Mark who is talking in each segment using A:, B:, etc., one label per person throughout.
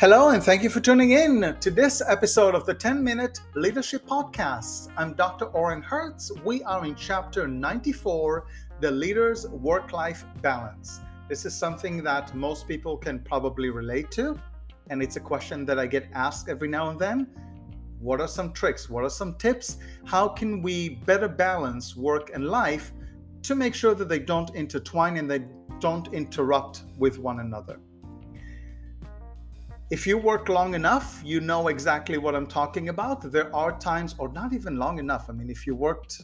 A: Hello, and thank you for tuning in to this episode of the 10 Minute Leadership Podcast. I'm Dr. Oren Hertz. We are in chapter 94 The Leader's Work Life Balance. This is something that most people can probably relate to, and it's a question that I get asked every now and then. What are some tricks? What are some tips? How can we better balance work and life to make sure that they don't intertwine and they don't interrupt with one another? If you work long enough, you know exactly what I'm talking about. There are times, or not even long enough. I mean, if you worked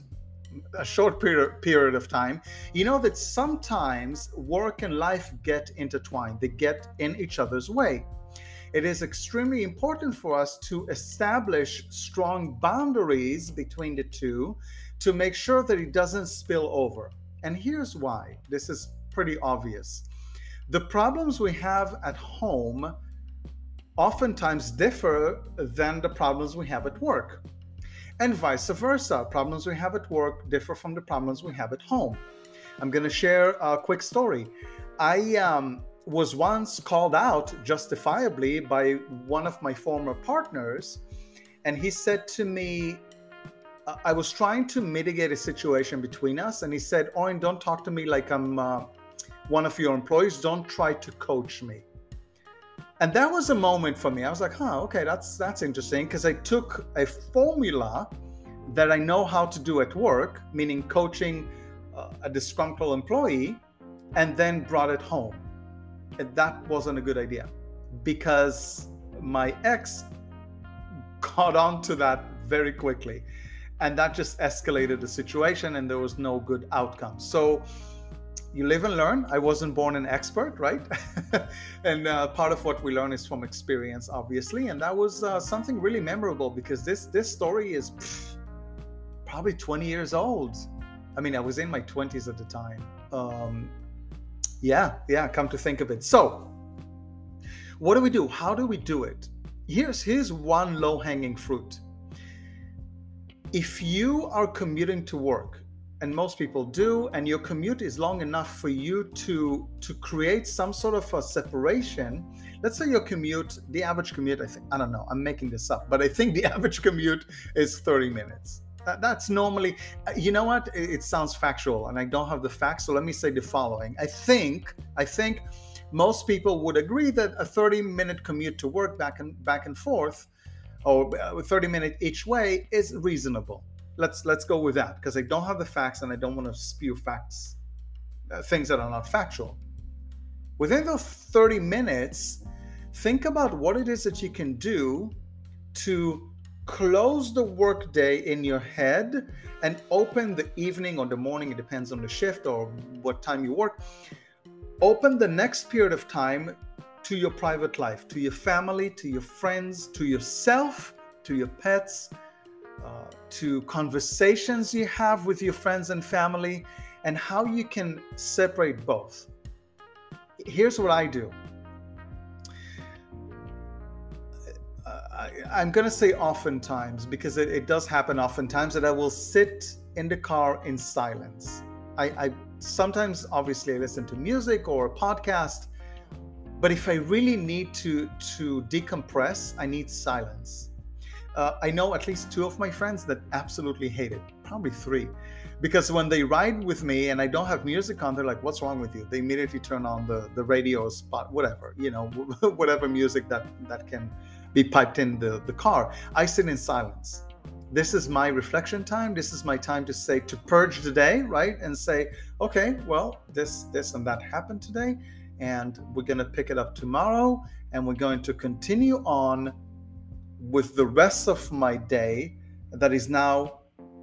A: a short period period of time, you know that sometimes work and life get intertwined. They get in each other's way. It is extremely important for us to establish strong boundaries between the two to make sure that it doesn't spill over. And here's why. This is pretty obvious. The problems we have at home oftentimes differ than the problems we have at work. And vice versa. Problems we have at work differ from the problems we have at home. I'm going to share a quick story. I um, was once called out justifiably by one of my former partners, and he said to me, I was trying to mitigate a situation between us, and he said, Oren, don't talk to me like I'm uh, one of your employees. Don't try to coach me and that was a moment for me. I was like, huh, okay, that's that's interesting because I took a formula that I know how to do at work, meaning coaching uh, a disgruntled employee, and then brought it home. And that wasn't a good idea because my ex caught on to that very quickly. And that just escalated the situation, and there was no good outcome. So you live and learn. I wasn't born an expert, right? and uh, part of what we learn is from experience, obviously. And that was uh, something really memorable because this this story is pff, probably 20 years old. I mean, I was in my 20s at the time. Um, yeah, yeah. Come to think of it, so what do we do? How do we do it? Here's here's one low hanging fruit. If you are commuting to work and most people do and your commute is long enough for you to to create some sort of a separation. Let's say your commute the average commute i think i don't know i'm making this up but i think the average commute is 30 minutes. That, that's normally uh, you know what? It, it sounds factual and i don't have the facts so let me say the following. I think i think most people would agree that a 30 minute commute to work back and back and forth or uh, 30 minute each way is reasonable let's let's go with that because I don't have the facts and I don't want to spew facts, uh, things that are not factual. Within those 30 minutes, think about what it is that you can do to close the workday in your head and open the evening or the morning, it depends on the shift or what time you work. Open the next period of time to your private life, to your family, to your friends, to yourself, to your pets, uh, to conversations you have with your friends and family, and how you can separate both. Here's what I do. I, am going to say oftentimes because it, it, does happen oftentimes that I will sit in the car in silence. I, I sometimes obviously I listen to music or a podcast, but if I really need to to decompress, I need silence uh, I know at least two of my friends that absolutely hate it, probably three, because when they ride with me and I don't have music on, they're like, "What's wrong with you?" They immediately turn on the the radio spot, whatever you know, whatever music that that can be piped in the the car. I sit in silence. This is my reflection time. This is my time to say to purge the day, right, and say, okay, well, this this and that happened today, and we're gonna pick it up tomorrow, and we're going to continue on with the rest of my day that is now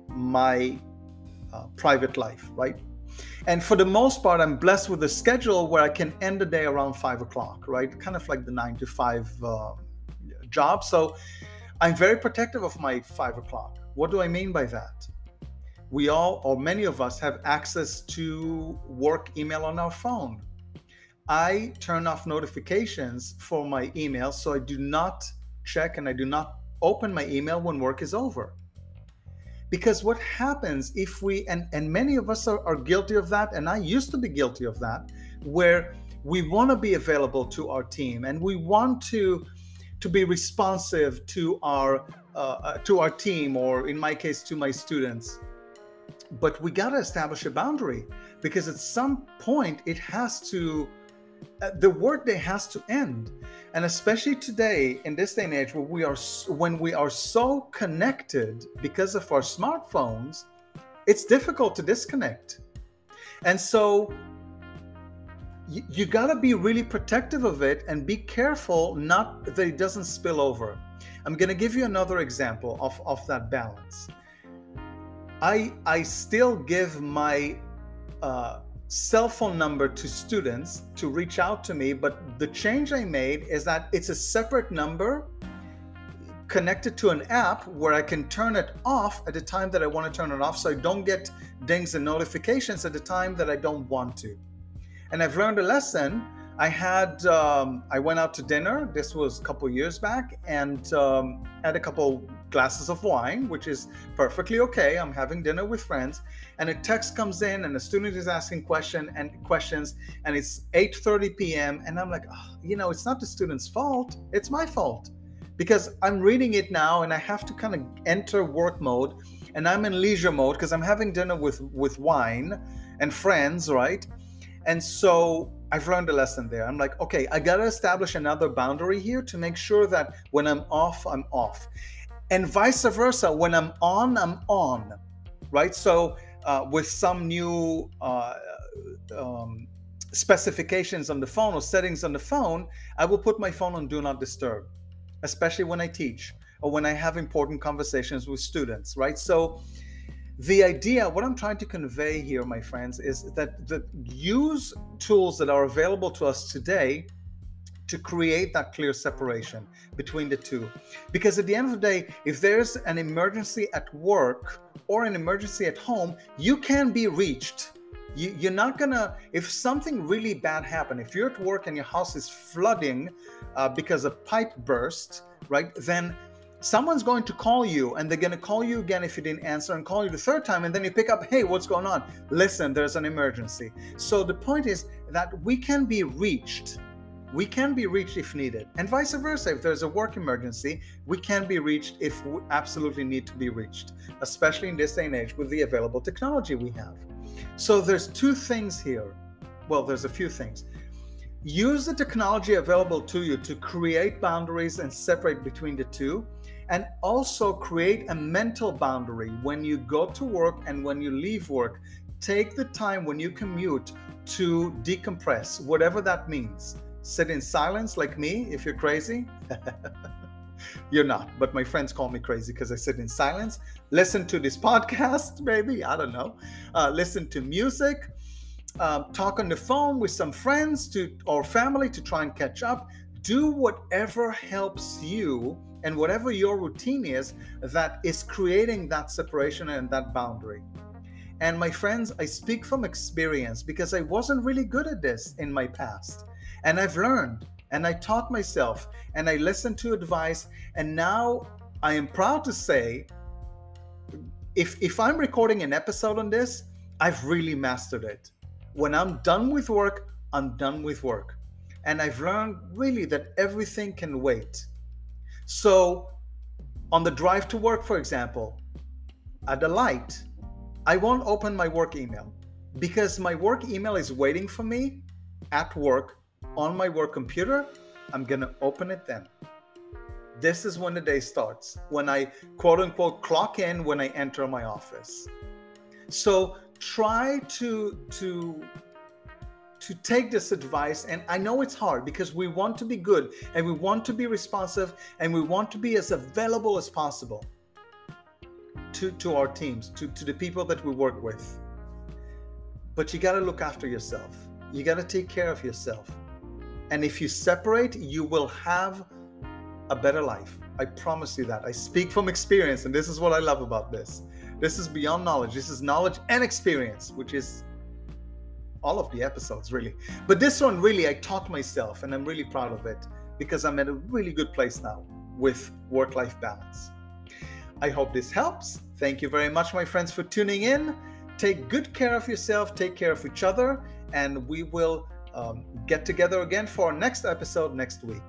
A: my uh, private life, right? And for the most part, I'm blessed with a schedule where I can end the day around five o'clock, right? Kind of like the nine to five uh, job. So I'm very protective of my five o'clock. What do I mean by that? We all, or many of us, have access to work email on our phone. I turn off notifications for my email so I do not check and I do not open my email when work is over. Because what happens if we, and, and many of us are, are guilty of that, and I used to be guilty of that, where we want to be available to our team and we want to to be responsive to our uh, uh, to our team or in my case to my students but we got to establish a boundary because at some point it has to the workday has to end. And especially today in this day and age where we are when we are so connected because of our smartphones it's difficult to disconnect. And so you, you got to be really protective of it and be careful not that it doesn't spill over. I'm going to give you another example of, of that balance. I i still give my uh, cell phone number to students to reach out to me, but the change I made is that it's a separate number connected to an app where I can turn it off at the time that I want to turn it off so I don't get dings and notifications at the time that I don't want to. And I've learned a lesson I had um, I went out to dinner. This was a couple years back, and um, had a couple glasses of wine, which is perfectly okay. I'm having dinner with friends, and a text comes in, and a student is asking question and questions, and it's 8:30 p.m. and I'm like, oh, you know, it's not the student's fault. It's my fault because I'm reading it now, and I have to kind of enter work mode, and I'm in leisure mode because I'm having dinner with with wine and friends, right? And so I've learned a lesson there. I'm like, okay, I got to establish another boundary here to make sure that when I'm off, I'm off. And vice versa, when I'm on, I'm on, right? So, uh, with some new uh, um, specifications on the phone or settings on the phone, I will put my phone on do not disturb, especially when I teach or when I have important conversations with students, right? So, the idea what i'm trying to convey here my friends is that the use tools that are available to us today to create that clear separation between the two. Because at the end of the day if there's an emergency at work or an emergency at home you can be reached. You, you're not gonna if something really bad happened if you're at work and your house is flooding uh, because a pipe burst right then someone's going to call you and they're going to call you again if you didn't answer and call you the third time and then you pick up hey what's going on? Listen there's an emergency. So the point is that we can be reached. We can be reached if needed. And vice versa if there's a work emergency we can be reached if we absolutely need to be reached especially in this day and age with the available technology we have. So there's two things here. Well there's a few things. Use the technology available to you to create boundaries and separate between the two and also create a mental boundary when you go to work and when you leave work. Take the time when you commute to decompress, whatever that means. Sit in silence like me if you're crazy. you're not, but my friends call me crazy because I sit in silence. Listen to this podcast, maybe, I don't know. Uh, listen to music. Uh, talk on the phone with some friends to or family to try and catch up. Do whatever helps you and whatever your routine is that is creating that separation and that boundary. And my friends, I speak from experience because I wasn't really good at this in my past. And I've learned and I taught myself and I listened to advice. And now I am proud to say if, if I'm recording an episode on this, I've really mastered it. When I'm done with work, I'm done with work. And I've learned really that everything can wait. So, on the drive to work, for example, at the light, I won't open my work email because my work email is waiting for me at work on my work computer. I'm going to open it then. This is when the day starts, when I quote unquote clock in when I enter my office. So try to to to take this advice. And I know it's hard because we want to be good and we want to be responsive and we want to be as available as possible to, to our teams, to, to the people that we work with. But you got to look after yourself. You got to take care of yourself. And if you separate, you will have a better life. I promise you that. I speak from experience, and this is what I love about this. This is beyond knowledge. This is knowledge and experience, which is all of the episodes really. But this one really I taught myself and I'm really proud of it because I'm at a really good place now with work life balance. I hope this helps. Thank you very much, my friends, for tuning in. Take good care of yourself, take care of each other, and we will um, get together again for our next episode next week.